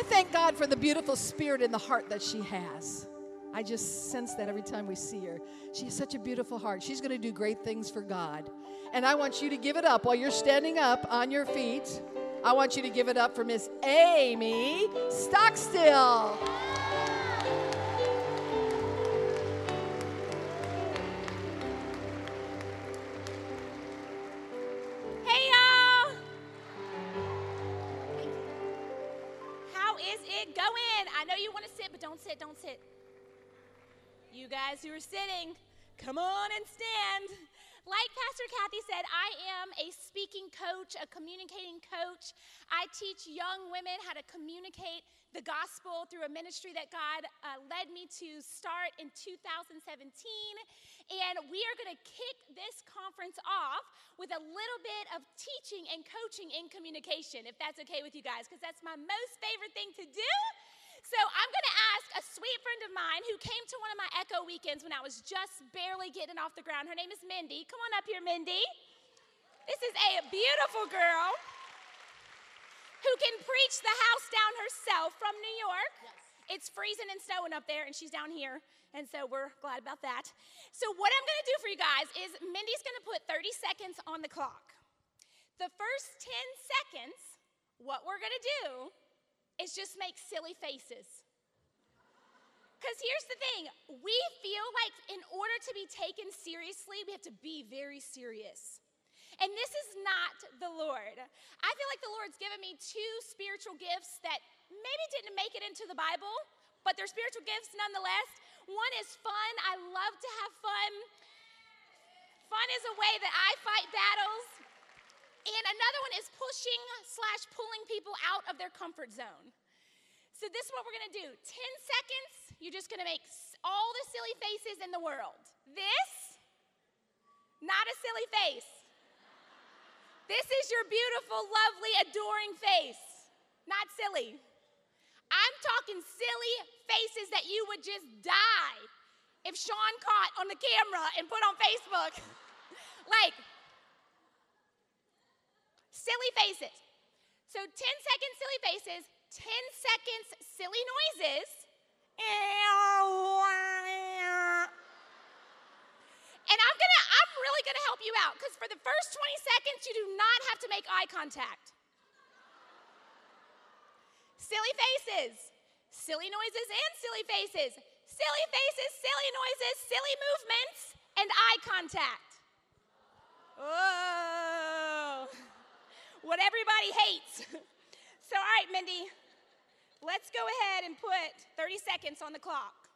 I thank God for the beautiful spirit in the heart that she has. I just sense that every time we see her. She has such a beautiful heart. She's going to do great things for God. And I want you to give it up while you're standing up on your feet. I want you to give it up for Miss Amie Stockstill. Don't sit, don't sit. You guys who are sitting, come on and stand. Like Pastor Kathy said, I am a speaking coach, a communicating coach. I teach young women how to communicate the gospel through a ministry that God uh, led me to start in 2017. And we are going to kick this conference off with a little bit of teaching and coaching in communication, if that's okay with you guys, because that's my most favorite thing to do. So I'm going to ask a sweet friend of mine who came to one of my Echo weekends when I was just barely getting off the ground. Her name is Mindy. Come on up here, Mindy. This is a beautiful girl who can preach the house down herself from New York. Yes. It's freezing and snowing up there, and she's down here. And so we're glad about that. So, what I'm going to do for you guys is Mindy's going to put 30 seconds on the clock. The first 10 seconds, what we're going to do is just make silly faces. Because here's the thing we feel like in order to be taken seriously, we have to be very serious. And this is not the Lord. I feel like the Lord's given me two spiritual gifts that maybe didn't make it into the Bible, but they're spiritual gifts nonetheless. One is fun. I love to have fun. Fun is a way that I fight battles. And another one is pushing slash pulling people out of their comfort zone. So, this is what we're gonna do 10 seconds, you're just gonna make all the silly faces in the world. This, not a silly face. This is your beautiful, lovely, adoring face, not silly. I'm talking silly faces that you would just die if Sean caught on the camera and put on Facebook. like, silly faces. So 10 seconds silly faces, 10 seconds silly noises. And I'm gonna, I'm really gonna help you out because for the first 20 seconds, you do not have to make eye contact. Silly faces, silly noises and silly faces, silly faces, silly noises, silly movements, and eye contact. Oh what everybody hates. so, all right, Mindy, let's go ahead and put 30 seconds on the clock.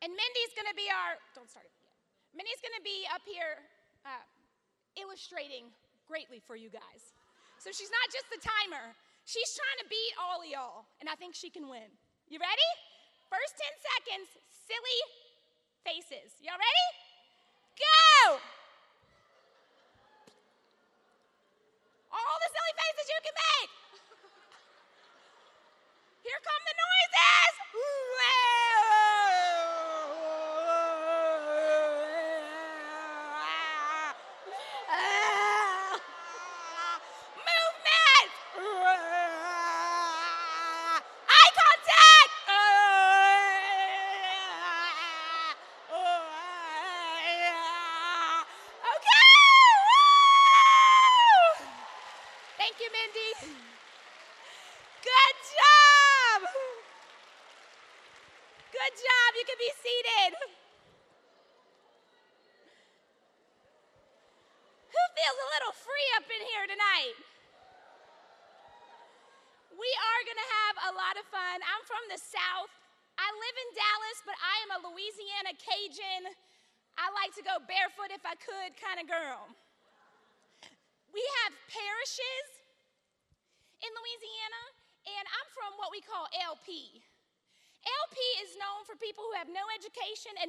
And Mindy's gonna be our, don't start it yet. Mindy's gonna be up here uh, illustrating greatly for you guys. So she's not just the timer, she's trying to beat all of y'all, and I think she can win. You ready? First 10 seconds, silly faces. Y'all ready? Go! all the silly faces you can make. Here come the noises.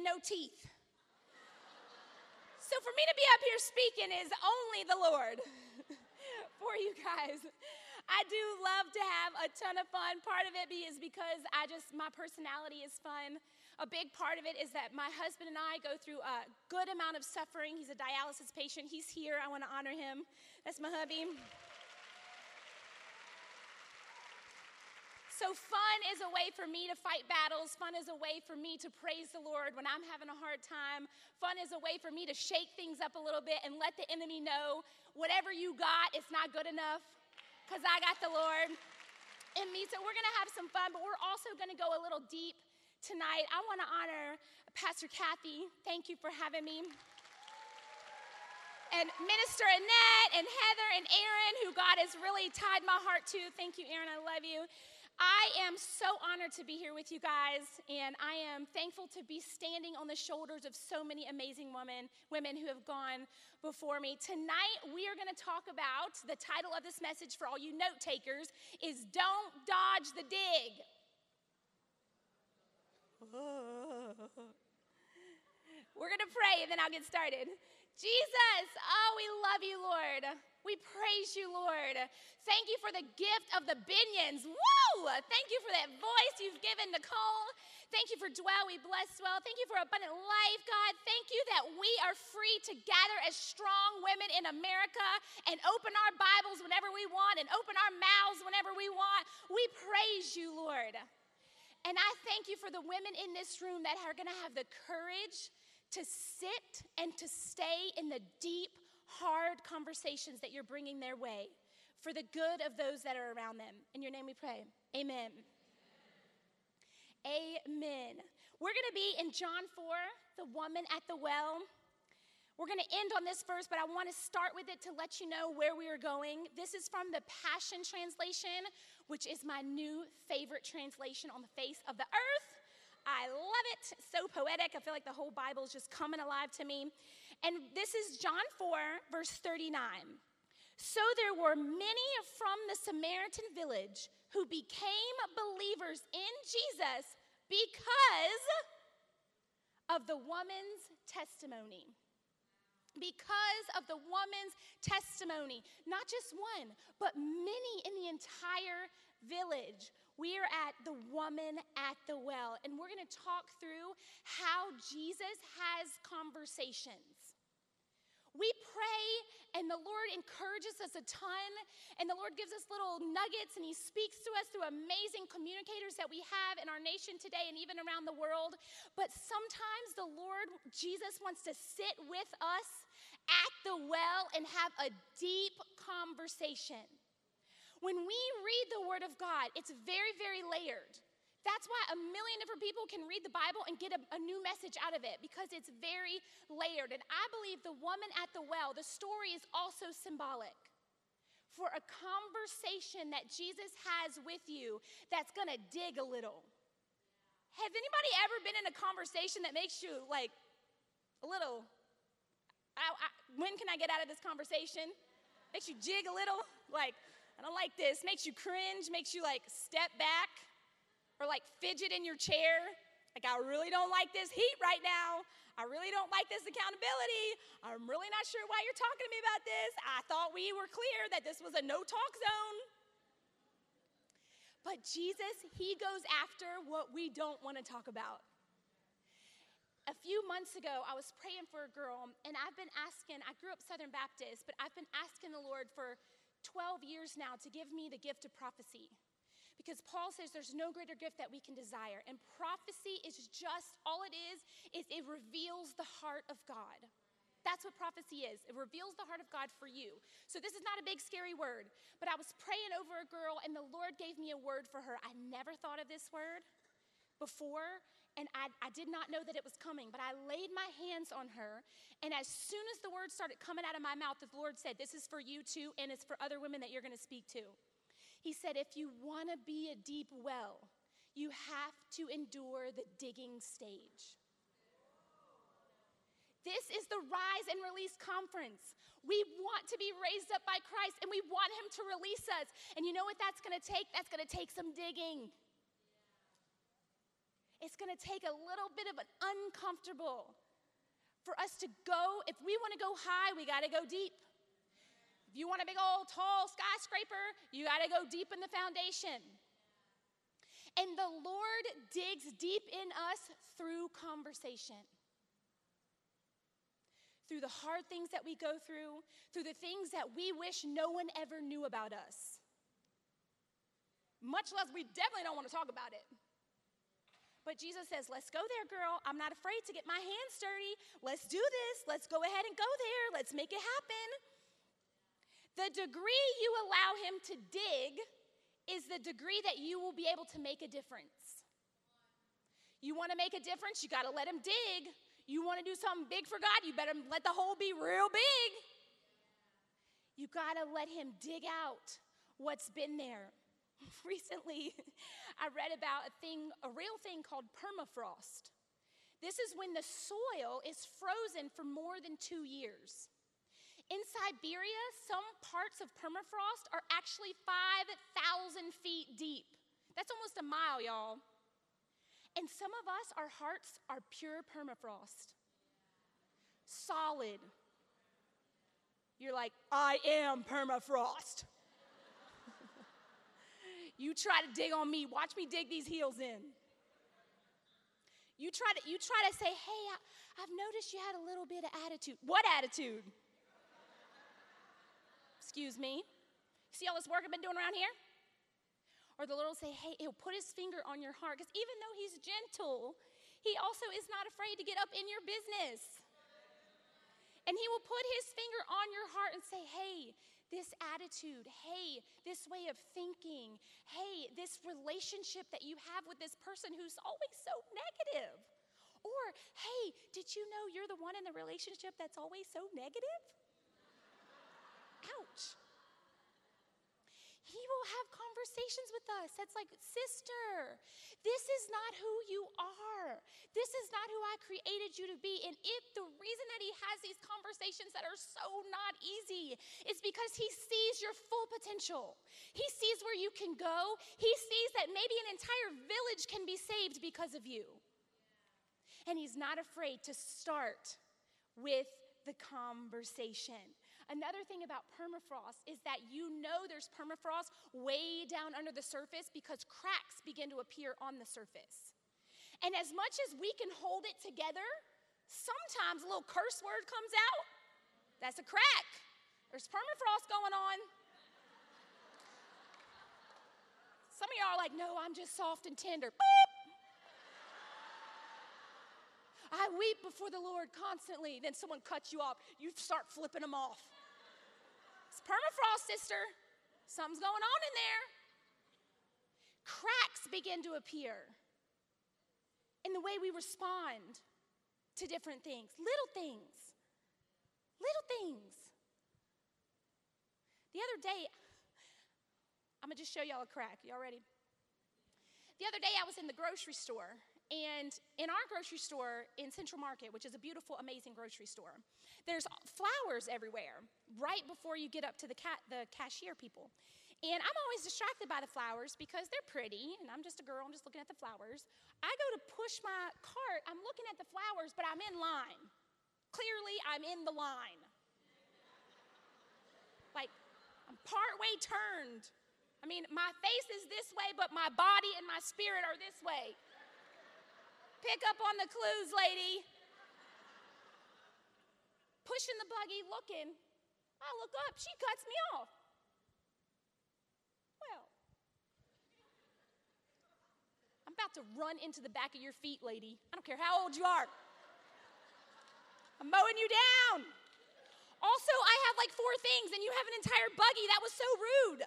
And no teeth. So for me to be up here speaking is only the Lord for you guys. I do love to have a ton of fun. Part of it is because I just, my personality is fun. A big part of it is that my husband and I go through a good amount of suffering. He's a dialysis patient. He's here. I want to honor him. That's my hubby. So, fun is a way for me to fight battles. Fun is a way for me to praise the Lord when I'm having a hard time. Fun is a way for me to shake things up a little bit and let the enemy know whatever you got, it's not good enough because I got the Lord in me. So, we're going to have some fun, but we're also going to go a little deep tonight. I want to honor Pastor Kathy. Thank you for having me and Minister Annette and Heather and Aaron, who God has really tied my heart to. Thank you, Aaron. I love you. I am so honored to be here with you guys, and I am thankful to be standing on the shoulders of so many amazing women, women who have gone before me. Tonight, we are going to talk about the title of this message for all you note takers is Don't Dodge the Dig. We're going to pray and then I'll get started. Jesus, oh, we love you, Lord. We praise you, Lord. Thank you for the gift of the Binions. Woo! Thank you for that voice you've given Nicole. Thank you for Dwell. We bless Dwell. Thank you for abundant life, God. Thank you that we are free to gather as strong women in America and open our Bibles whenever we want and open our mouths whenever we want. We praise you, Lord. And I thank you for the women in this room that are going to have the courage to sit and to stay in the deep, hard conversations that you're bringing their way for the good of those that are around them. In your name we pray. Amen. Amen. We're going to be in John 4, the woman at the well. We're going to end on this verse, but I want to start with it to let you know where we are going. This is from the Passion Translation, which is my new favorite translation on the face of the earth. I love it. So poetic. I feel like the whole Bible is just coming alive to me. And this is John 4, verse 39. So there were many from the Samaritan village who became believers in Jesus because of the woman's testimony. Because of the woman's testimony. Not just one, but many in the entire village. We are at the woman at the well, and we're going to talk through how Jesus has conversations. Pray, and the Lord encourages us a ton, and the Lord gives us little nuggets, and He speaks to us through amazing communicators that we have in our nation today and even around the world. But sometimes the Lord, Jesus, wants to sit with us at the well and have a deep conversation. When we read the Word of God, it's very, very layered. That's why a million different people can read the Bible and get a, a, new message out of it because it's very layered. And I believe the woman at the well, the story is also symbolic for a conversation that Jesus has with you that's gonna dig a little. Has anybody ever been in a conversation that makes you like a little, I, I, when can I get out of this conversation? Makes you jig a little? Like, I don't like this. Makes you cringe, makes you like step back or like fidget in your chair. Like, I really don't like this heat right now. I really don't like this accountability. I'm really not sure why you're talking to me about this. I thought we were clear that this was a no talk zone. But Jesus, He goes after what we don't want to talk about. A few months ago, I was praying for a girl, and I've been asking, I grew up Southern Baptist, but I've been asking the Lord for 12 years now to give me the gift of prophecy. Because Paul says there's no greater gift that we can desire. And prophecy is just all it is, is it reveals the heart of God. That's what prophecy is. It reveals the heart of God for you. So, this is not a big, scary word, but I was praying over a girl, and the Lord gave me a word for her. I never thought of this word before, and I, I, did not know that it was coming, but I laid my hands on her. And as soon as the words started coming out of my mouth, the Lord said, This is for you too, and it's for other women that you're going to speak to. He said, If you want to be a deep well, you have to endure the digging stage. This is the Rise and Release Conference. We want to be raised up by Christ and we want Him to release us. And you know what that's gonna take? That's gonna take some digging. It's going to take a little bit of an uncomfortable for us to go. If we want to go high, we got to go deep. If you want a big old tall skyscraper, you got to go deep in the foundation. And the Lord digs deep in us through conversation. Through the hard things that we go through, through the things that we wish no one ever knew about us. much less we definitely don't want to talk about it. But Jesus says, Let's go there, girl. I'm not afraid to get my hands dirty. Let's do this. Let's go ahead and go there. Let's make it happen. The degree you allow him to dig is the degree that you will be able to make a difference. You want to make a difference, you got to let him dig. You want to do something big for God, you better let the hole be real big. You got to let him dig out what's been there. Recently, I read about a thing, a real thing called permafrost. This is when the soil is frozen for more than two years. In Siberia, some parts of permafrost are actually 5,000 feet deep. That's almost a mile, y'all. And some of us, our hearts are pure permafrost, solid. You're like, I am permafrost. you try to dig on me, watch me dig these heels in. You try to, you try to say, hey, I, I've noticed you had a little bit of attitude. What attitude? Excuse me. See all this work I've been doing around here? Or the Lord will say, hey, he'll put his finger on your heart. Because even though he's gentle, he also is not afraid to get up in your business. And he will put his finger on your heart and say, hey, this attitude, hey, this way of thinking, hey, this relationship that you have with this person who's always so negative. Or, hey, did you know you're the one in the relationship that's always so negative? Ouch. He will have conversations with us. That's like, sister, this is not who you are. This is not who I created you to be. And if the reason that he has these conversations that are so not easy is because he sees your full potential, he sees where you can go, he sees that maybe an entire village can be saved because of you. And he's not afraid to start with the conversation. Another thing about permafrost is that you know there's permafrost way down under the surface because cracks begin to appear on the surface. And as much as we can hold it together, sometimes a little curse word comes out. That's a crack. There's permafrost going on. Some of y'all are like, no, I'm just soft and tender. Beep. I weep before the Lord constantly. Then someone cuts you off. You start flipping them off. It's permafrost, sister. Something's going on in there. Cracks begin to appear in the way we respond to different things, little things. Little things. The other day, I'm gonna just show y'all a crack. Y'all ready? The other day, I was in the grocery store and in our grocery store in Central Market, which is a beautiful, amazing grocery store, there's flowers everywhere right before you get up to the, ca- the cashier people. And I'm always distracted by the flowers because they're pretty, and I'm just a girl, I'm just looking at the flowers. I go to push my cart, I'm looking at the flowers, but I'm in line. Clearly, I'm in the line. Like, I'm part way turned. I mean, my face is this way, but my body and my spirit are this way. Pick up on the clues, lady. Pushing the buggy, looking. I look up, she cuts me off. Well, I'm about to run into the back of your feet, lady. I don't care how old you are. I'm mowing you down. Also, I have like four things, and you have an entire buggy. That was so rude.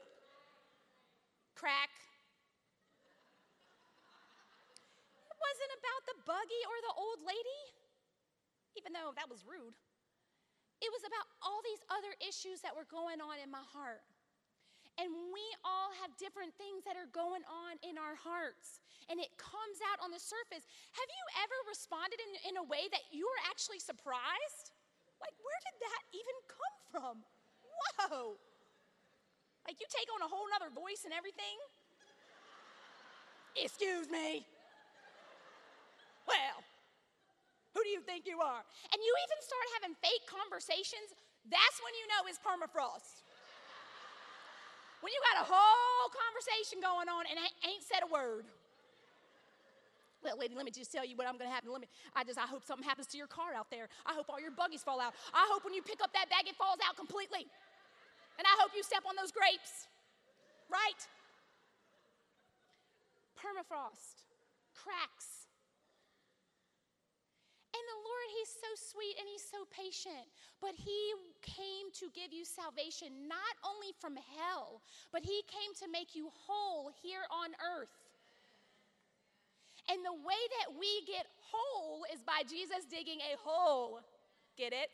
Crack. Wasn't about the buggy or the old lady, even though that was rude. It was about all these other issues that were going on in my heart. And we all have different things that are going on in our hearts, and it comes out on the surface. Have you ever responded in, in a way that you were actually surprised? Like, where did that even come from? Whoa! Like, you take on a whole nother voice and everything? Excuse me. Well, who do you think you are? And you even start having fake conversations, that's when you know it's permafrost. When you got a whole conversation going on and ain't said a word. Well, lady, let me just tell you what I'm gonna happen. Let me, I just, I hope something happens to your car out there. I hope all your buggies fall out. I hope when you pick up that bag, it falls out completely. And I hope you step on those grapes, right? permafrost, cracks. And the Lord, He's so sweet and He's so patient. But He came to give you salvation, not only from hell, but He came to make you whole here on earth. And the way that we get whole is by Jesus digging a hole. Get it?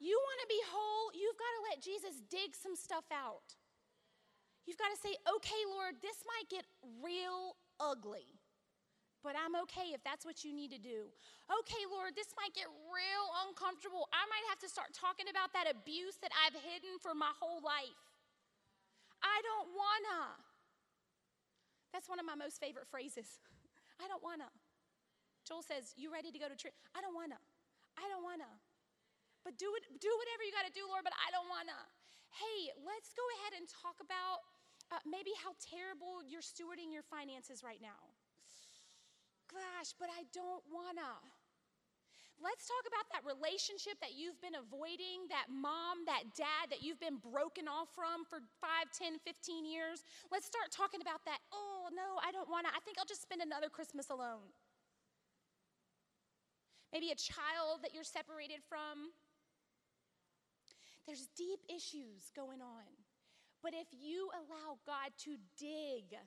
You want to be whole, you've got to let Jesus dig some stuff out. You've got to say, okay, Lord, this might get real ugly but I'm okay if that's what you need to do. Okay, Lord, this might get real uncomfortable. I might have to start talking about that abuse that I've hidden for my whole life. I don't wanna. That's one of my most favorite phrases. I don't wanna. Joel says, You ready to go to church? I don't wanna. I don't wanna. But do it, do whatever you gotta do, Lord, but I don't wanna. Hey, let's go ahead and talk about uh, maybe how terrible you're stewarding your finances right now gosh, but I don't wanna. Let's talk about that relationship that you've been avoiding, that mom, that dad that you've been broken off from for 5, 10, 15 years. Let's start talking about that. Oh, no, I don't wanna. I think I'll just spend another Christmas alone. Maybe a child that you're separated from. There's deep issues going on. But if you allow God to dig,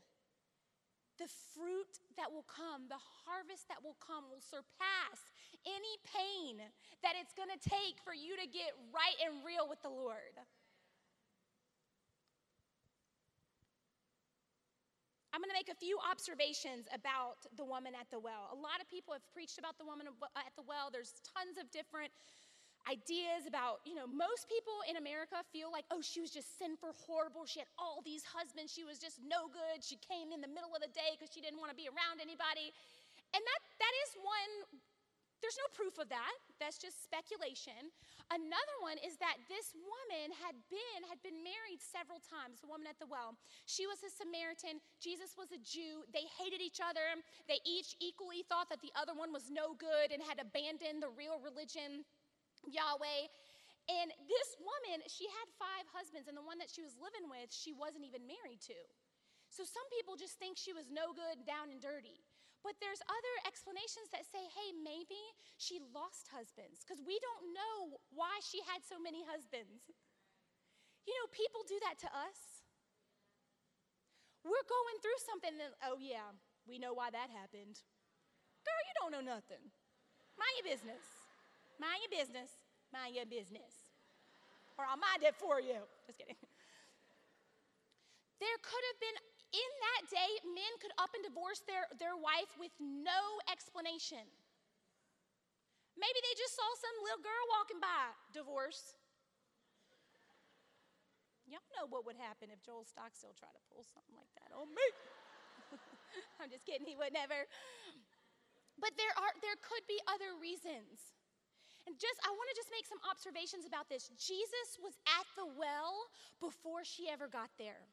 the fruit that will come, the harvest that will come, will surpass any pain that it's going to take for you to get right and real with the Lord. I'm going to make a few observations about the woman at the well. A lot of people have preached about the woman at the well. There's tons of different ideas about, you know, most people in America feel like, oh, she was just sinful, horrible. She had all these husbands. She was just no good. She came in the middle of the day because she didn't want to be around anybody. And that, that is one, there's no proof of that. That's just speculation. Another one is that this woman had been, had been married several times, the woman at the well. She was a Samaritan. Jesus was a Jew. They hated each other. They each equally thought that the other one was no good and had abandoned the real religion Yahweh. And this woman, she had five husbands, and the one that she was living with, she wasn't even married to. So some people just think she was no good, down and dirty. But there's other explanations that say, hey, maybe she lost husbands, because we don't know why she had so many husbands. You know, people do that to us. We're going through something, and oh, yeah, we know why that happened. Girl, you don't know nothing. Mind your business. Mind your business. Mind your business. Or I'll mind it for you. Just kidding. There could have been, in that day, men could up and divorce their, their wife with no explanation. Maybe they just saw some little girl walking by, divorce. Y'all know what would happen if Joel Stockstill tried to pull something like that on me. I'm just kidding, he would never. But there are there could be other reasons. And just, I want to just make some observations about this. Jesus was at the well before she ever got there.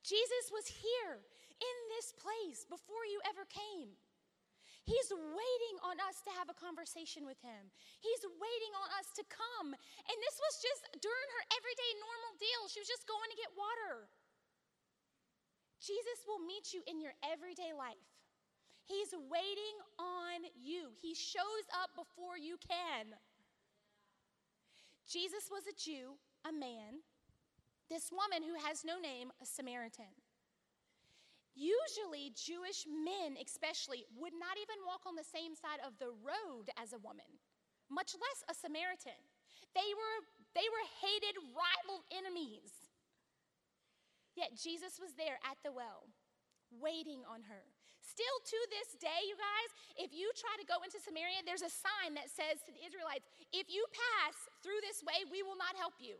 Jesus was here in this place before you ever came. He's waiting on us to have a conversation with him. He's waiting on us to come. And this was just during her everyday normal deal. She was just going to get water. Jesus will meet you in your everyday life. He's waiting on shows up before you can. Jesus was a Jew, a man. This woman who has no name, a Samaritan. Usually, Jewish men, especially, would not even walk on the same side of the road as a woman, much less a Samaritan. They were, they were hated, rival enemies. Yet Jesus was there at the well waiting on her. Still to this day, you guys, if you try to go into Samaria, there's a sign that says to the Israelites, if you pass through this way, we will not help you.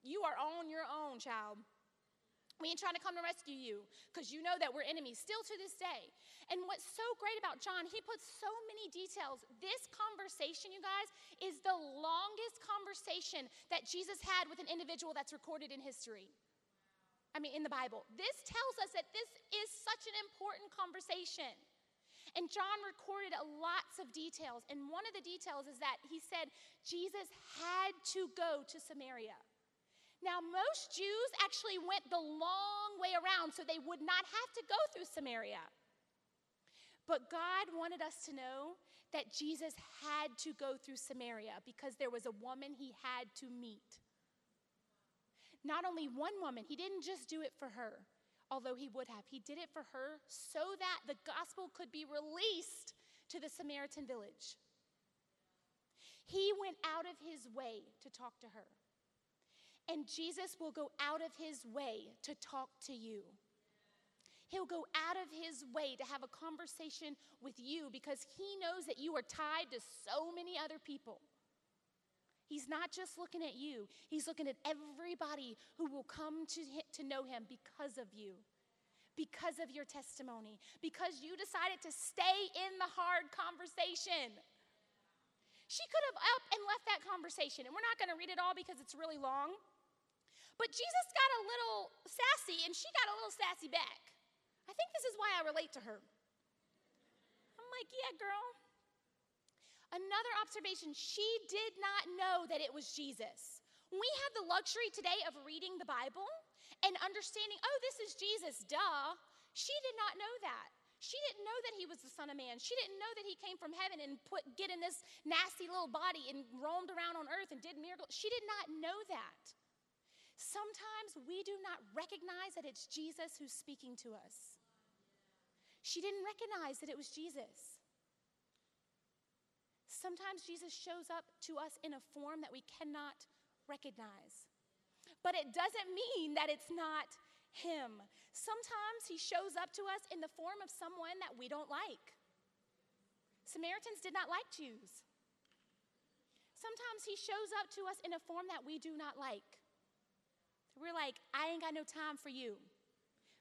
You are on your own, child. We ain't trying to come to rescue you because you know that we're enemies still to this day. And what's so great about John, he puts so many details. This conversation, you guys, is the longest conversation that Jesus had with an individual that's recorded in history. I mean, in the Bible. This tells us that this is such an important conversation. And John recorded lots of details. And one of the details is that he said Jesus had to go to Samaria. Now, most Jews actually went the long way around so they would not have to go through Samaria. But God wanted us to know that Jesus had to go through Samaria because there was a woman he had to meet. Not only one woman, he didn't just do it for her, although he would have. He did it for her so that the gospel could be released to the Samaritan village. He went out of his way to talk to her. And Jesus will go out of his way to talk to you. He'll go out of his way to have a conversation with you because he knows that you are tied to so many other people. He's not just looking at you, he's looking at everybody who will come to, to know him because of you, because of your testimony, because you decided to stay in the hard conversation. She could have up and left that conversation, and we're not going to read it all because it's really long. But Jesus got a little sassy, and she got a little sassy back. I think this is why I relate to her. I'm like, yeah, girl. Another observation she did not know that it was Jesus. We have the luxury today of reading the Bible and understanding, oh, this is Jesus, duh. She did not know that. She didn't know that he was the Son of Man. She didn't know that he came from heaven and put get in this nasty little body and roamed around on earth and did miracles. She did not know that. Sometimes we do not recognize that it's Jesus who's speaking to us. She didn't recognize that it was Jesus. Sometimes Jesus shows up to us in a form that we cannot recognize. But it doesn't mean that it's not Him. Sometimes He shows up to us in the form of someone that we don't like. Samaritans did not like Jews. Sometimes He shows up to us in a form that we do not like. We're like, I ain't got no time for you.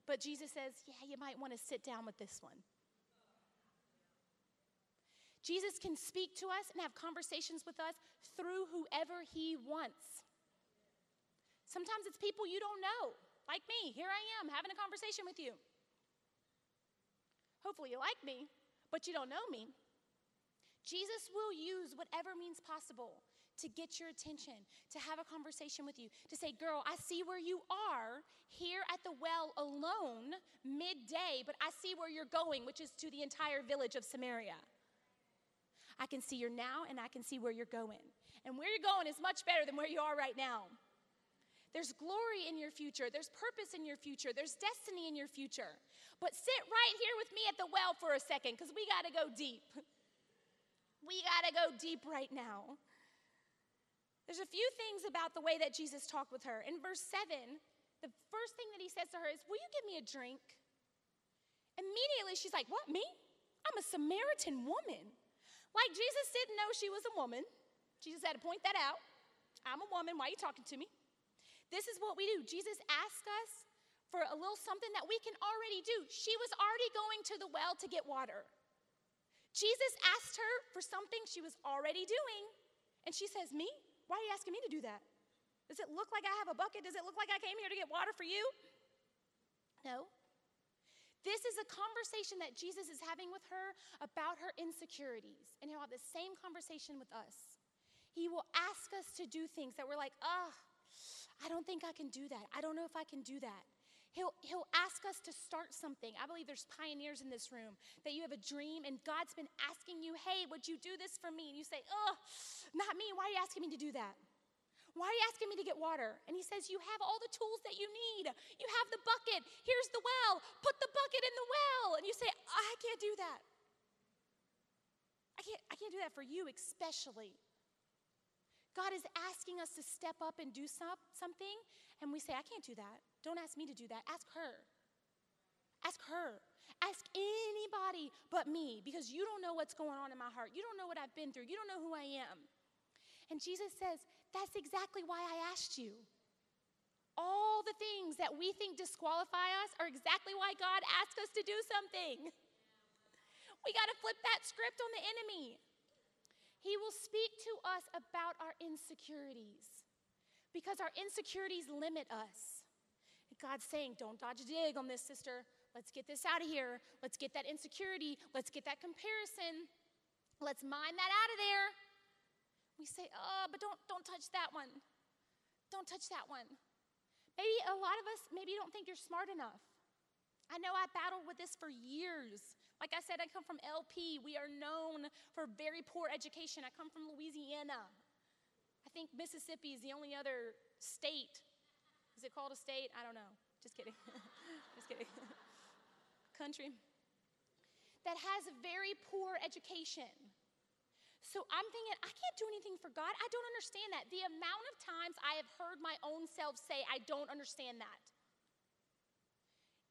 But Jesus says, yeah, you might want to sit down with this one. Jesus can speak to us and have conversations with us through whoever he wants. Sometimes it's people you don't know, like me. Here I am having a conversation with you. Hopefully, you like me, but you don't know me. Jesus will use whatever means possible to get your attention, to have a conversation with you, to say, Girl, I see where you are here at the well alone midday, but I see where you're going, which is to the entire village of Samaria. I can see your now and I can see where you're going. And where you're going is much better than where you are right now. There's glory in your future. There's purpose in your future. There's destiny in your future. But sit right here with me at the well for a second because we got to go deep. We got to go deep right now. There's a few things about the way that Jesus talked with her. In verse 7, the first thing that he says to her is, Will you give me a drink? Immediately she's like, What, me? I'm a Samaritan woman. Like Jesus didn't know she was a woman. Jesus had to point that out. I'm a woman. Why are you talking to me? This is what we do. Jesus asked us for a little something that we can already do. She was already going to the well to get water. Jesus asked her for something she was already doing, and she says, Me? Why are you asking me to do that? Does it look like I have a bucket? Does it look like I came here to get water for you? No. This is a conversation that Jesus is having with her about her insecurities, and he'll have the same conversation with us. He will ask us to do things that we're like, ah, I don't think I can do that. I don't know if I can do that. He'll, he'll ask us to start something. I believe there's pioneers in this room that you have a dream and God's been asking you, hey, would you do this for me? And you say, oh, not me. Why are you asking me to do that? Why are you asking me to get water? And he says, You have all the tools that you need. You have the bucket. Here's the well. Put the bucket in the well. And you say, I can't do that. I can't, I can't do that for you, especially. God is asking us to step up and do some, something, and we say, I can't do that. Don't ask me to do that. Ask her. Ask her. Ask anybody but me because you don't know what's going on in my heart. You don't know what I've been through. You don't know who I am. And Jesus says, That's exactly why I asked you. All the things that we think disqualify us are exactly why God asked us to do something. We got to flip that script on the enemy. He will speak to us about our insecurities because our insecurities limit us. God's saying, don't dodge a dig on this, sister. Let's get this out of here. Let's get that insecurity. Let's get that comparison. Let's mine that out of there. We say, oh, but don't, don't touch that one. Don't touch that one. Maybe a lot of us, maybe you don't think you're smart enough. I know I battled with this for years. Like I said, I come from LP. We are known for very poor education. I come from Louisiana. I think Mississippi is the only other state. Is it called a state? I don't know. Just kidding. Just kidding. Country that has very poor education. So I'm thinking, I can't do anything for God. I don't understand that. The amount of times I have heard my own self say, I don't understand that.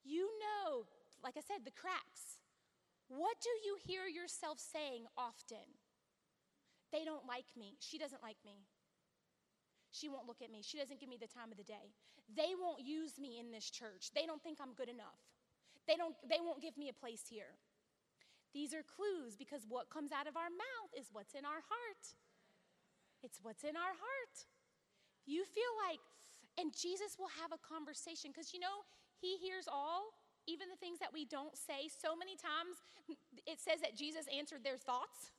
You know, like I said, the cracks. What do you hear yourself saying often? They don't like me. She doesn't like me. She won't look at me. She doesn't give me the time of the day. They won't use me in this church. They don't think I'm good enough. They, don't, they won't give me a place here. These are clues because what comes out of our mouth is what's in our heart. It's what's in our heart. You feel like, and Jesus will have a conversation because you know, He hears all, even the things that we don't say. So many times it says that Jesus answered their thoughts.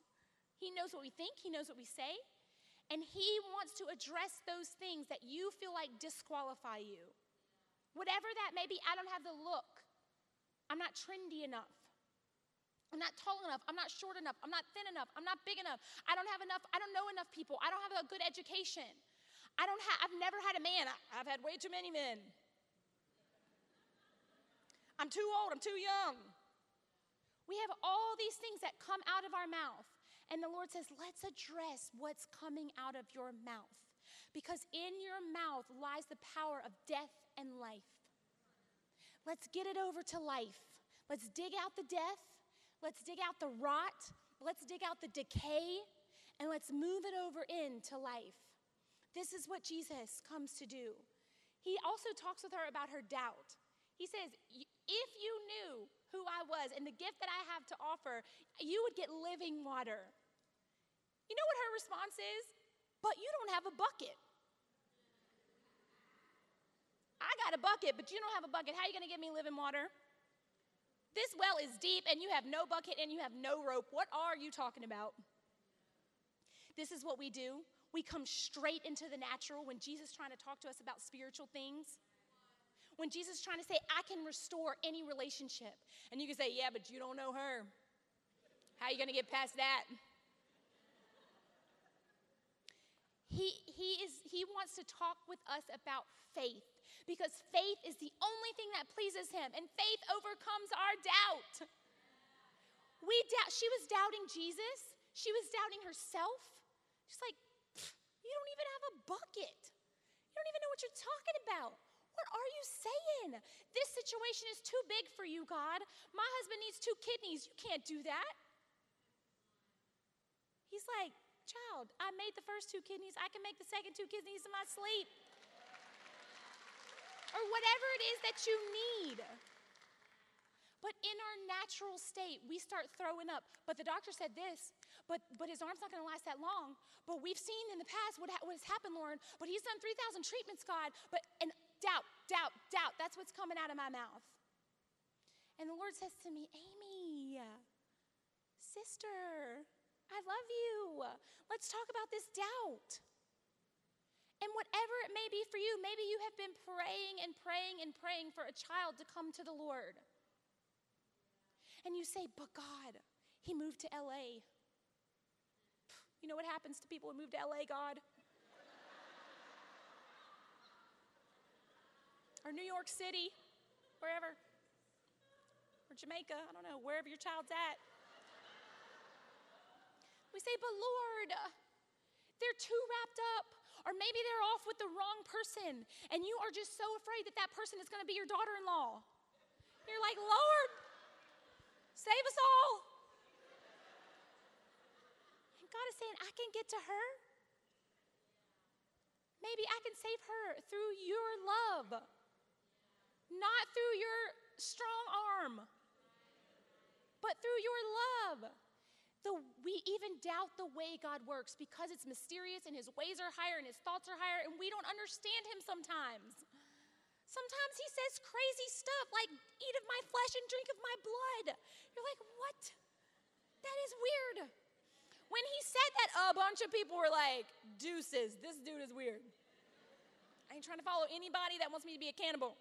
He knows what we think, He knows what we say, and He wants to address those things that you feel like disqualify you. Whatever that may be, I don't have the look, I'm not trendy enough. I'm not tall enough. I'm not short enough. I'm not thin enough. I'm not big enough. I don't have enough. I don't know enough people. I don't have a good education. I don't have, I've never had a man. I, I've had way too many men. I'm too old. I'm too young. We have all these things that come out of our mouth. And the Lord says, let's address what's coming out of your mouth. Because in your mouth lies the power of death and life. Let's get it over to life. Let's dig out the death Let's dig out the rot, let's dig out the decay, and let's move it over into life. This is what Jesus comes to do. He also talks with her about her doubt. He says, If you knew who I was and the gift that I have to offer, you would get living water. You know what her response is? But you don't have a bucket. I got a bucket, but you don't have a bucket. How are you going to give me living water? This well is deep and you have no bucket and you have no rope. What are you talking about? This is what we do. We come straight into the natural when Jesus is trying to talk to us about spiritual things. When Jesus is trying to say, I can restore any relationship. And you can say, Yeah, but you don't know her. How are you going to get past that? He, he, is, he wants to talk with us about faith because faith is the only thing that pleases him, and faith overcomes our doubt. We doubt, she was doubting Jesus, she was doubting herself. She's like, You don't even have a bucket. You don't even know what you're talking about. What are you saying? This situation is too big for you, God. My husband needs two kidneys. You can't do that. He's like, Child, I made the first two kidneys. I can make the second two kidneys in my sleep or whatever it is that you need. But in our natural state, we start throwing up. But the doctor said this, but, but his arm's not gonna last that long. But we've seen in the past what, ha- what has happened, Lauren. But he's done 3,000 treatments, God. But, and doubt, doubt, doubt. That's what's coming out of my mouth. And the Lord says to me, Amie, sister, I love you. Let's talk about this doubt. And whatever it may be for you, maybe you have been praying and praying and praying for a child to come to the Lord. And you say, But God, he moved to LA. You know what happens to people who move to LA, God? or New York City, wherever. Or Jamaica, I don't know, wherever your child's at. We say, But Lord, they're too wrapped up or maybe they're off with the wrong person and you are just so afraid that that person is going to be your daughter in law. You're like, Lord, save us all. And God is saying, I can get to her. Maybe I can save her through your love, not through your strong arm, but through your love the, we even doubt the way God works because it's mysterious and his ways are higher and his thoughts are higher and we don't understand him sometimes. Sometimes he says crazy stuff like, eat of my flesh and drink of my blood. You're like, what? That is weird. When he said that, a bunch of people were like, deuces, this dude is weird. I ain't trying to follow anybody that wants me to be a cannibal.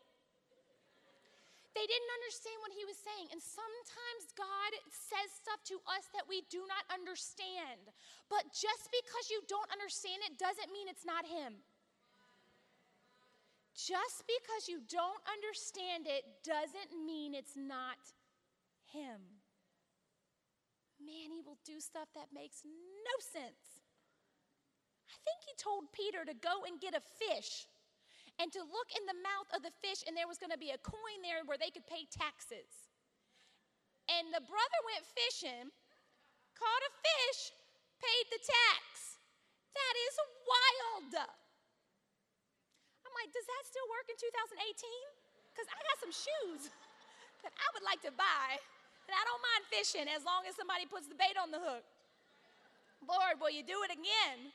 They didn't understand what he was saying. And sometimes God says stuff to us that we do not understand. But just because you don't understand it doesn't mean it's not him. Just because you don't understand it doesn't mean it's not him. Man, he will do stuff that makes no sense. I think he told Peter to go and get a fish and to look in the mouth of the fish, and there was going to be a coin there where they could pay taxes. And the brother went fishing, caught a fish, paid the tax. That is wild. I'm like, does that still work in 2018? Because I got some shoes that I would like to buy, and I don't mind fishing as long as somebody puts the bait on the hook. Lord, will you do it again?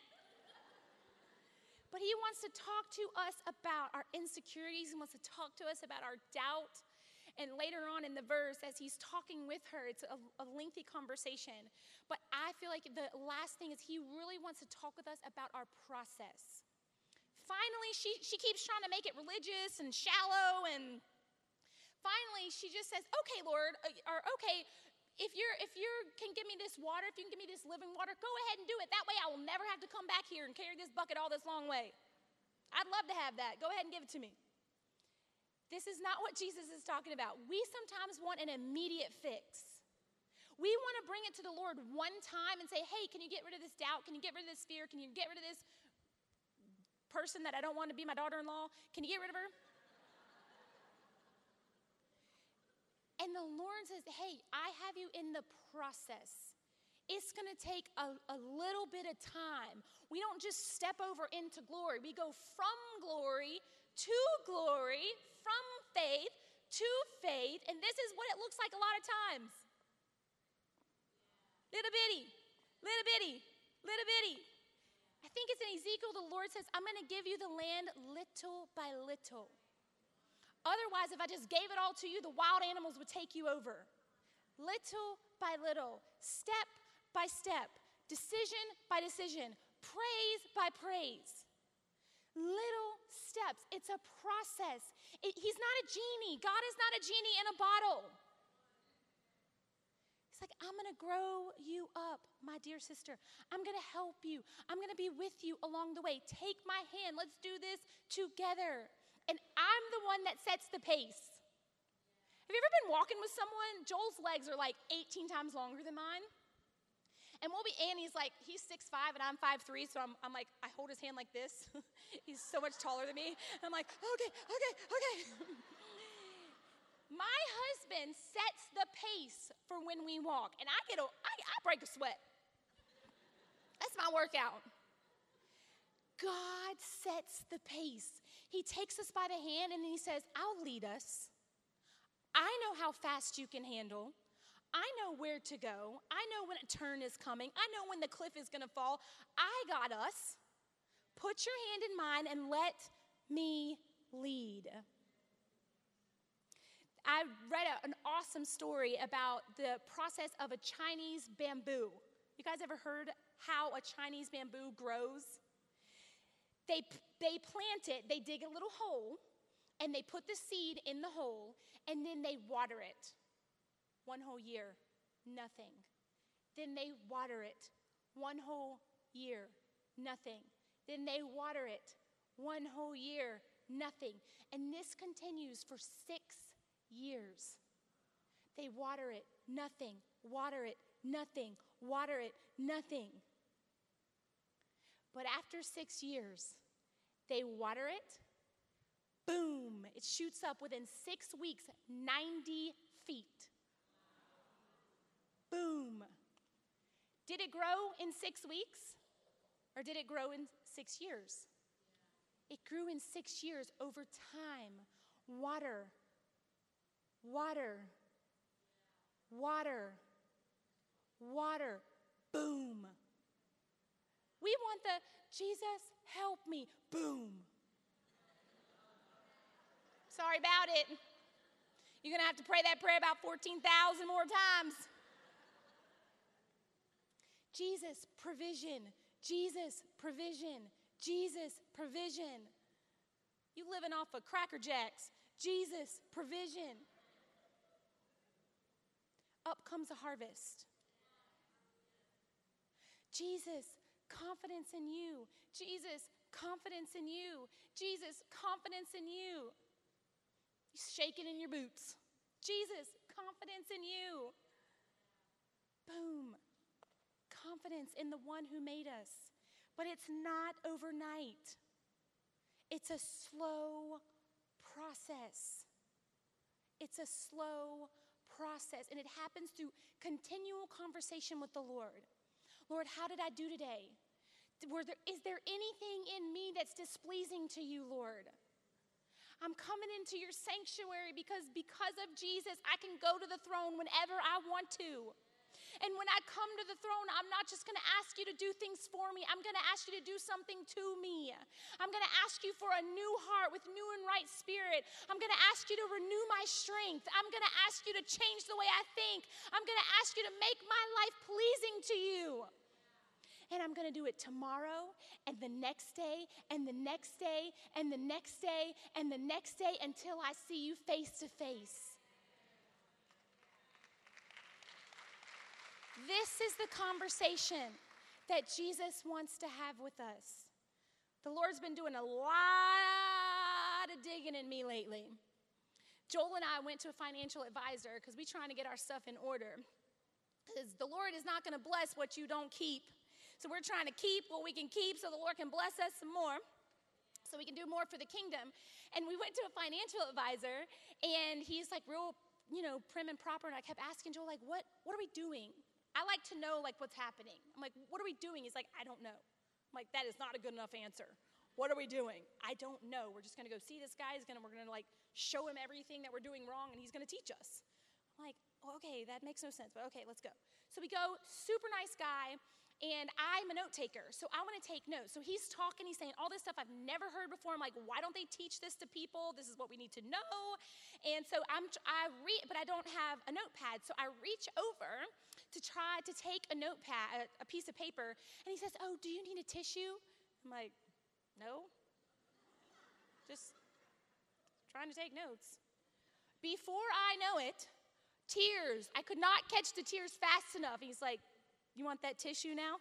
But He wants to talk to us about our insecurities. He wants to talk to us about our doubt. And later on in the verse, as he's talking with her, it's a, a, lengthy conversation. But I feel like the last thing is he really wants to talk with us about our process. Finally, she, she keeps trying to make it religious and shallow. And finally, she just says, Okay, Lord, uh, or okay, if you're if you can give me this water, if you can give me this living water, go ahead and do it. That way I will never have to come back here and carry this bucket all this long way. I'd love to have that. Go ahead and give it to me. This is not what Jesus is talking about. We sometimes want an immediate fix. We want to bring it to the Lord one time and say, hey, can you get rid of this doubt? Can you get rid of this fear? Can you get rid of this person that I don't want to be my daughter in law? Can you get rid of her? And the Lord says, Hey, I have you in the process. It's gonna take a, a little bit of time. We don't just step over into glory, we go from glory to glory, from faith to faith. And this is what it looks like a lot of times little bitty, little bitty, little bitty. I think it's in Ezekiel, the Lord says, I'm gonna give you the land little by little. Otherwise, if I just gave it all to you, the wild animals would take you over. Little by little, step by step, decision by decision, praise by praise. Little steps. It's a process. It, he's not a genie. God is not a genie in a bottle. He's like, I'm gonna grow you up, my dear sister. I'm gonna help you. I'm gonna be with you along the way. Take my hand. Let's do this together and I'm the one that sets the pace. Have you ever been walking with someone? Joel's legs are like 18 times longer than mine. And we'll be, Annie's like, he's 6'5 and I'm 5'3, so I'm, I'm like, I hold his hand like this. he's so much taller than me. And I'm like, okay, okay, okay. My husband sets the pace for when we walk, and I get a, I, I break a sweat. That's my workout. God sets the pace. He takes us by the hand and he says, I'll lead us. I know how fast you can handle. I know where to go. I know when a turn is coming. I know when the cliff is going to fall. I got us. Put your hand in mine and let me lead. I read a, an awesome story about the process of a Chinese bamboo. You guys ever heard how a Chinese bamboo grows? They, they plant it, they dig a little hole, and they put the seed in the hole, and then they water it. One whole year, nothing. Then they water it. One whole year, nothing. Then they water it. One whole year, nothing. And this continues for six years. They water it, nothing. Water it, nothing. Water it, nothing. But after six years, they water it, boom, it shoots up within six weeks, 90 feet. Boom. Did it grow in six weeks or did it grow in six years? It grew in six years over time. Water, water, water, water, boom. We want the Jesus, help me. Boom. Sorry about it. You're going to have to pray that prayer about 14,000 more times. Jesus, provision. Jesus, provision. Jesus, provision. You living off of Cracker Jacks. Jesus, provision. Up comes a harvest. Jesus, confidence in you. Jesus, confidence in you. Jesus, confidence in you. You're shaking in your boots. Jesus, confidence in you. Boom. Confidence in the one who made us. But it's not overnight, it's a slow process. It's a slow process, and it happens through continual conversation with the Lord. Lord, how did I do today? There, is there anything in me that's displeasing to you, Lord? I'm coming into your sanctuary because because of Jesus, I can go to the throne whenever I want to. And when I come to the throne, I'm not just going to ask you to do things for me. I'm going to ask you to do something to me. I'm going to ask you for a new heart with new and right spirit. I'm going to ask you to renew my strength. I'm going to ask you to change the way I think. I'm going to ask you to make my life pleasing to you. And I'm to do it tomorrow and the next day and the next day and the next day and the next day until I see you face to face. This is the conversation that Jesus wants to have with us. The Lord's been doing a lot of digging in me lately. Joel and I went to a financial advisor because we're trying to get our stuff in order. Because the Lord is not going to bless what you don't keep. So we're trying to keep what we can keep so the Lord can bless us some more so we can do more for the kingdom. And we went to a financial advisor, and he's like real, you know, prim and proper. And I kept asking Joel, like, what, what are we doing? I like to know like what's happening. I'm like, what are we doing? He's like, I don't know. I'm like, that is not a good enough answer. What are we doing? I don't know. We're just gonna go see this guy. He's gonna, we're gonna like show him everything that we're doing wrong, and he's gonna teach us. I'm like, okay, that makes no sense, but okay, let's go. So we go, super nice guy and I'm a note taker, so I want to take notes. So he's talking, he's saying all this stuff I've never heard before. I'm like, why don't they teach this to people? This is what we need to know. And so I'm, I read, but I don't have a notepad. So I reach over to try to take a notepad, a, a piece of paper, and he says, oh, do you need a tissue? I'm like, no, just trying to take notes. Before I know it, tears. I could not catch the tears fast enough. He's like, you want that tissue now?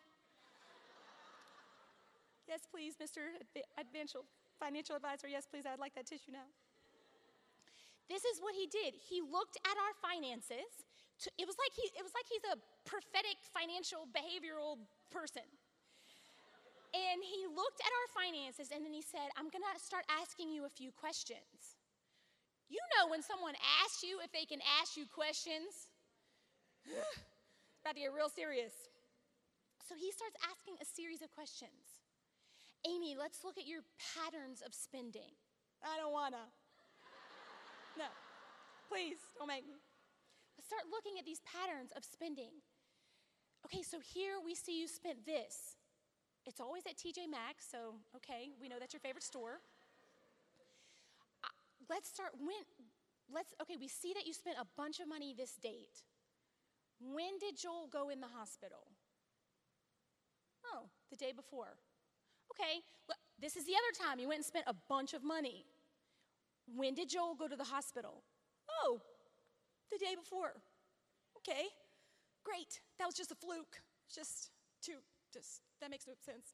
yes, please, Mr. Advential Financial Advisor. Yes, please, I'd like that tissue now. This is what he did. He looked at our finances. To, it was like he it was like he's a prophetic financial behavioral person. And he looked at our finances and then he said, I'm going to start asking you a few questions. You know when someone asks you if they can ask you questions? it's about to get real serious. So he starts asking a series of questions. Amie, let's look at your patterns of spending. I don't wanna. No, please don't make me. Let's start looking at these patterns of spending. Okay, so here we see you spent this. It's always at TJ Maxx, so okay, we know that's your favorite store. Uh, let's start when let's okay, we see that you spent a bunch of money this date. When did Joel go in the hospital? The day before. Okay, this is the other time you went and spent a bunch of money. When did Joel go to the hospital? Oh, the day before. Okay, great. That was just a fluke. Just too, just, that makes no sense.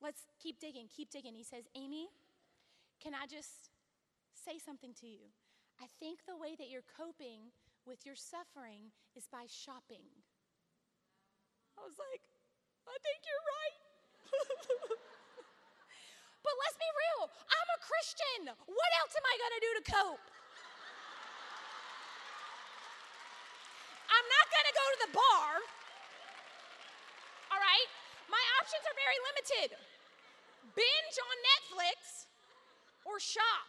Let's keep digging, keep digging. He says, Amie, can I just say something to you? I think the way that you're coping with your suffering is by shopping. I was like, I think you're right. but let's be real I'm a Christian. What else am I going to do to cope? I'm not going to go to the bar. All right? My options are very limited binge on Netflix or shop.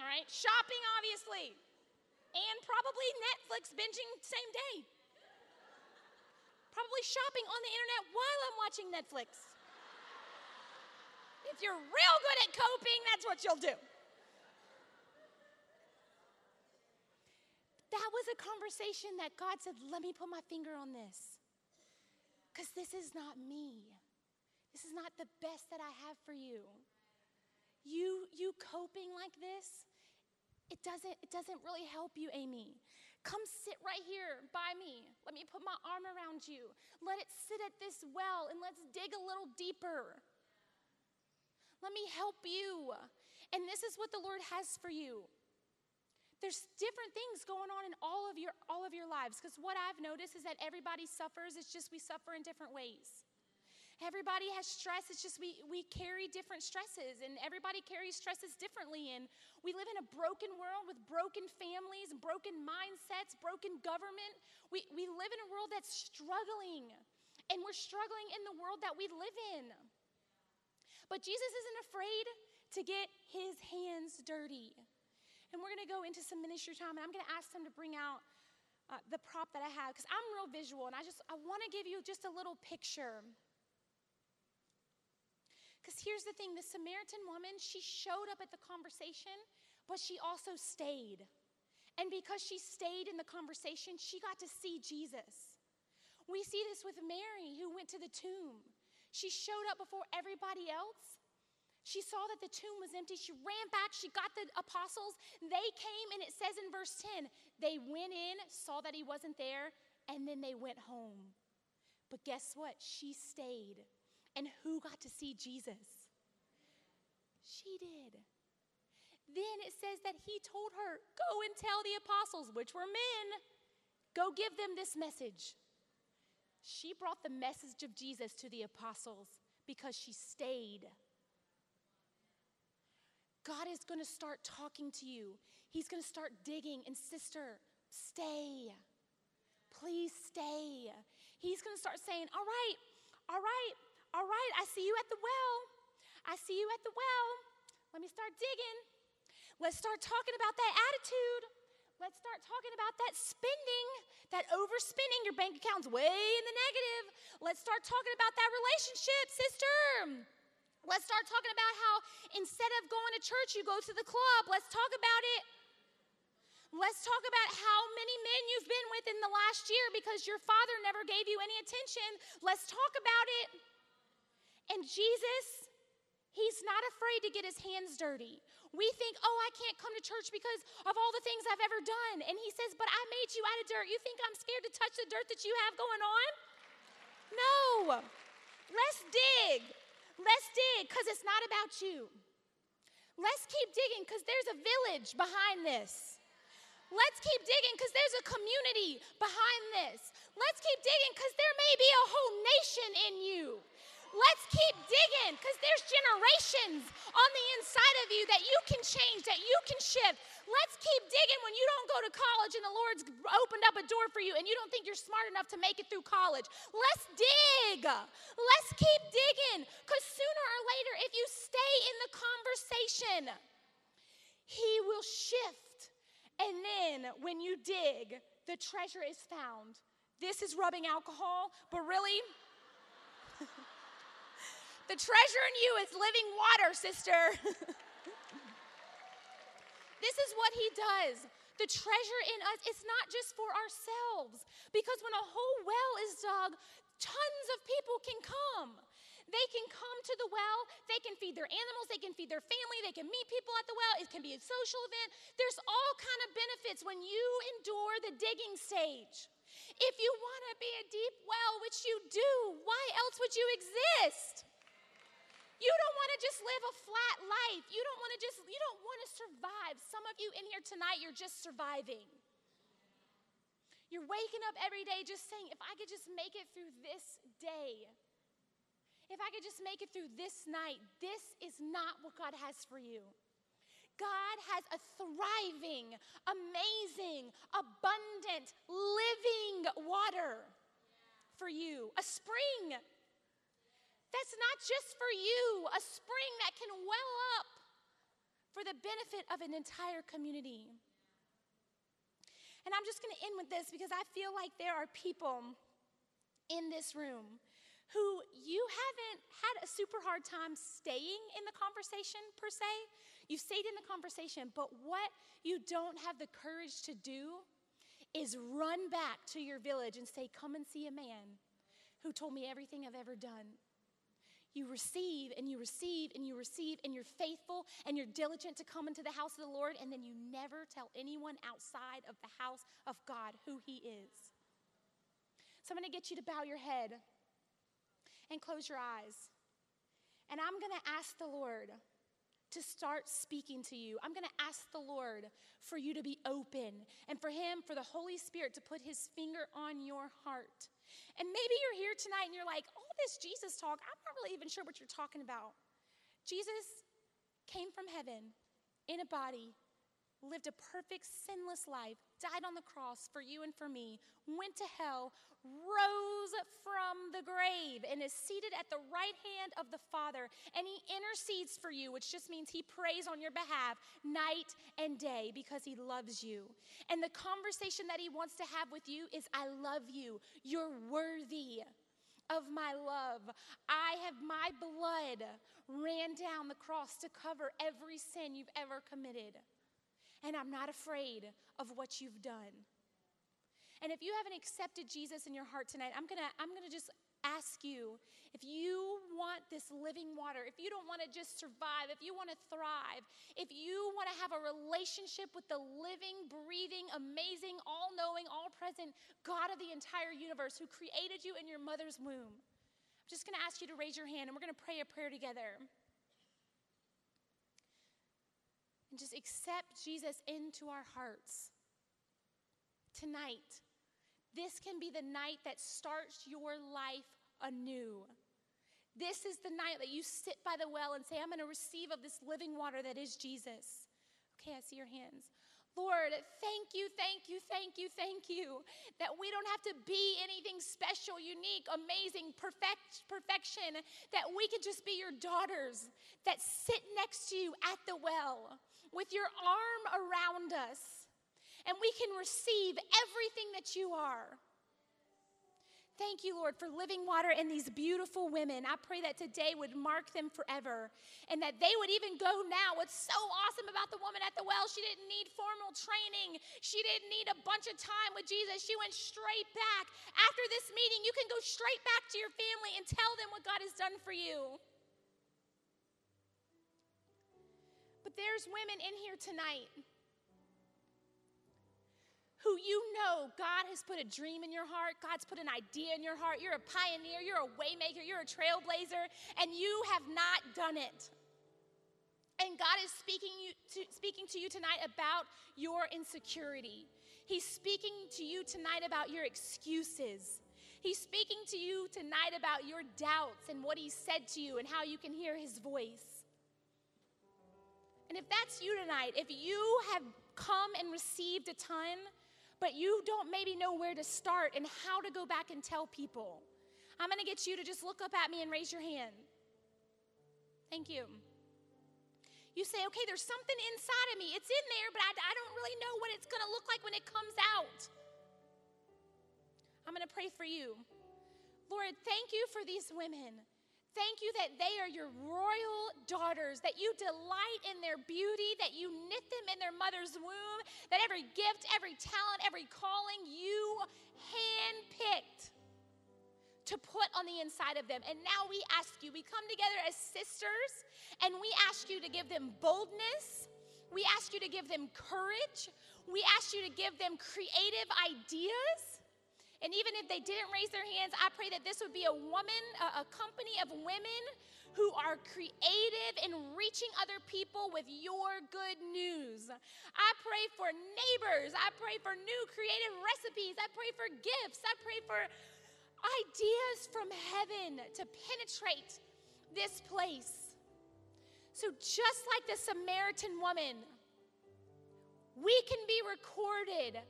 All right? Shopping, obviously and probably Netflix binging same day. Probably shopping on the internet while I'm watching Netflix. If you're real good at coping, that's what you'll do. That was a conversation that God said, Let me put my finger on this. Because this is not me. This is not the best that I have for you. you you coping like this, it doesn't it doesn't really help you, Amie. Come sit right here by me. Let me put my arm around you. Let it sit at this well and let's dig a little deeper. Let me help you. And this is what the Lord has for you. There's different things going on in all of your all of your lives because what I've noticed is that everybody suffers, it's just we suffer in different ways. Everybody has stress. It's just we, we carry different stresses, and everybody carries stresses differently. And we live in a broken world with broken families, broken mindsets, broken government. We, we live in a world that's struggling, and we're struggling in the world that we live in. But Jesus isn't afraid to get his hands dirty. And we're going to go into some ministry time, and I'm going to ask them to bring out uh, the prop that I have because I'm real visual, and I just I want to give you just a little picture. Because here's the thing the Samaritan woman, she showed up at the conversation, but she also stayed. And because she stayed in the conversation, she got to see Jesus. We see this with Mary, who went to the tomb. She showed up before everybody else. She saw that the tomb was empty. She ran back. She got the apostles. They came, and it says in verse 10 they went in, saw that he wasn't there, and then they went home. But guess what? She stayed. And who got to see Jesus? She did. Then it says that he told her, Go and tell the apostles, which were men, go give them this message. She brought the message of Jesus to the apostles because she stayed. God is going to start talking to you. He's going to start digging. And, sister, stay. Please stay. He's going to start saying, All right, all right, all right, I see you at the well. I see you at the well. Let me start digging. Let's start talking about that attitude. Let's start talking about that spending, that overspending. Your bank account's way in the negative. Let's start talking about that relationship, sister. Let's start talking about how instead of going to church, you go to the club. Let's talk about it. Let's talk about how many men you've been with in the last year because your father never gave you any attention. Let's talk about it. And Jesus, He's not afraid to get his hands dirty. We think, oh, I can't come to church because of all the things I've ever done. And he says, but I made you out of dirt. You think I'm scared to touch the dirt that you have going on? No. Let's dig. Let's dig because it's not about you. Let's keep digging because there's a village behind this. Let's keep digging because there's a community behind this. Let's keep digging because there may be a whole nation in you. Let's keep digging because there's generations on the inside of you that you can change, that you can shift. Let's keep digging when you don't go to college and the Lord's opened up a door for you and you don't think you're smart enough to make it through college. Let's dig. Let's keep digging because sooner or later, if you stay in the conversation, He will shift. And then when you dig, the treasure is found. This is rubbing alcohol, but really, the treasure in you is living water, sister. this is what he does. The treasure in us, it's not just for ourselves. Because when a whole well is dug, tons of people can come. They can come to the well, they can feed their animals, they can feed their family, they can meet people at the well, it can be a social event. There's all kind of benefits when you endure the digging stage. If you want to be a deep well, which you do, why else would you exist? You don't want to just live a flat life. You don't want to just, you don't want to survive. Some of you in here tonight, you're just surviving. You're waking up every day just saying, if I could just make it through this day, if I could just make it through this night, this is not what God has for you. God has a thriving, amazing, abundant, living water for you, a spring that's not just for you, a spring that can well up for the benefit of an entire community. And I'm just going to end with this because I feel like there are people in this room who you haven't had a super hard time staying in the conversation per se. You've stayed in the conversation, but what you don't have the courage to do is run back to your village and say, Come and see a man who told me everything I've ever done. You receive and you receive and you receive and you're faithful and you're diligent to come into the house of the Lord, and then you never tell anyone outside of the house of God who He is. So I'm gonna get you to bow your head and close your eyes. And I'm gonna ask the Lord to start speaking to you. I'm going to ask the Lord for you to be open and for Him, for the Holy Spirit to put His finger on your heart. And maybe you're here tonight and you're like, all this Jesus talk, I'm not really even sure what you're talking about. Jesus came from heaven in a body, lived a perfect, sinless life, died on the cross for you and for me, went to hell, rose from the grave, and is seated at the right hand of the Father. And he intercedes for you, which just means he prays on your behalf night and day because he loves you. And the conversation that he wants to have with you is I love you. You're worthy of my love. I have my blood ran down the cross to cover every sin you've ever committed and I'm not afraid of what you've done. And if you haven't accepted Jesus in your heart tonight, I'm gonna, I'm gonna just ask you if you want this living water, if you don't wanna just survive, if you wanna thrive, if you wanna have a relationship with the living, breathing, amazing, all knowing, all present God of the entire universe who created you in your mother's womb, I'm just gonna ask you to raise your hand and we're gonna pray a prayer together. And just accept Jesus into our hearts tonight. This can be the night that starts your life anew. This is the night that you sit by the well and say, I'm going to receive of this living water that is Jesus. Okay, I see your hands. Lord, thank you, thank you, thank you, thank you that we don't have to be anything special, unique, amazing, perfect, perfection, that we can just be your daughters that sit next to you at the well with your arm around us, and we can receive everything that you are. Thank you, Lord, for living water in these beautiful women. I pray that today would mark them forever and that they would even go now. What's so awesome about the woman at the well, she didn't need formal training, she didn't need a bunch of time with Jesus. She went straight back. After this meeting, you can go straight back to your family and tell them what God has done for you. There's women in here tonight who you know God has put a dream in your heart, God's put an idea in your heart. You're a pioneer, you're a waymaker, you're a trailblazer, and you have not done it. And God is speaking, you to, speaking to you tonight about your insecurity. He's speaking to you tonight about your excuses. He's speaking to you tonight about your doubts and what He said to you and how you can hear His voice. And if that's you tonight, if you have come and received a ton, but you don't maybe know where to start and how to go back and tell people. I'm gonna get you to just look up at me and raise your hand. Thank you. You say, okay, there's something inside of me. It's in there, but I, I don't really know what it's gonna look like when it comes out. I'm gonna pray for you. Lord, thank you for these women. Thank you that they are your royal daughters, that you delight in their beauty, that you knit them in their mother's womb, that every gift, every talent, every calling you handpicked to put on the inside of them. And now we ask you, we come together as sisters and we ask you to give them boldness. We ask you to give them courage. We ask you to give them creative ideas. And even if they didn't raise their hands, I pray that this would be a woman, a, company of women who are creative in reaching other people with your good news. I pray for neighbors. I pray for new creative recipes. I pray for gifts. I pray for ideas from heaven to penetrate this place. So, just like the Samaritan woman, we can be recorded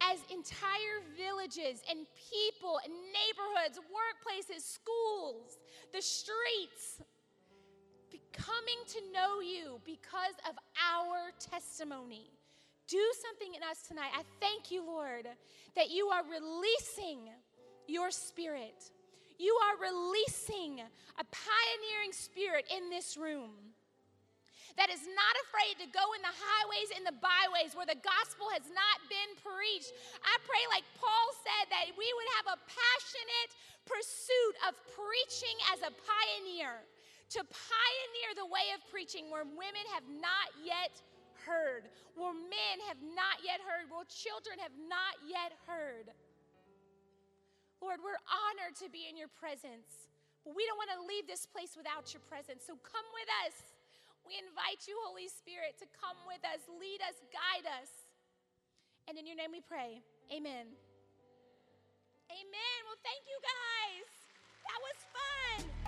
as entire villages and people and neighborhoods, workplaces, schools, the streets, coming to know you because of our testimony. Do something in us tonight. I thank you, Lord, that you are releasing your spirit. You are releasing a pioneering spirit in this room that is not afraid to go in the highways and the byways where the gospel has not been preached. I pray, like Paul said, that we would have a passionate pursuit of preaching as a pioneer to pioneer the way of preaching where women have not yet heard, where men have not yet heard, where children have not yet heard. Lord, we're honored to be in your presence, but we don't want to leave this place without your presence. So come with us. We invite you, Holy Spirit, to come with us, lead us, guide us. And in your name we pray. Amen. Amen. Well, thank you guys. That was fun.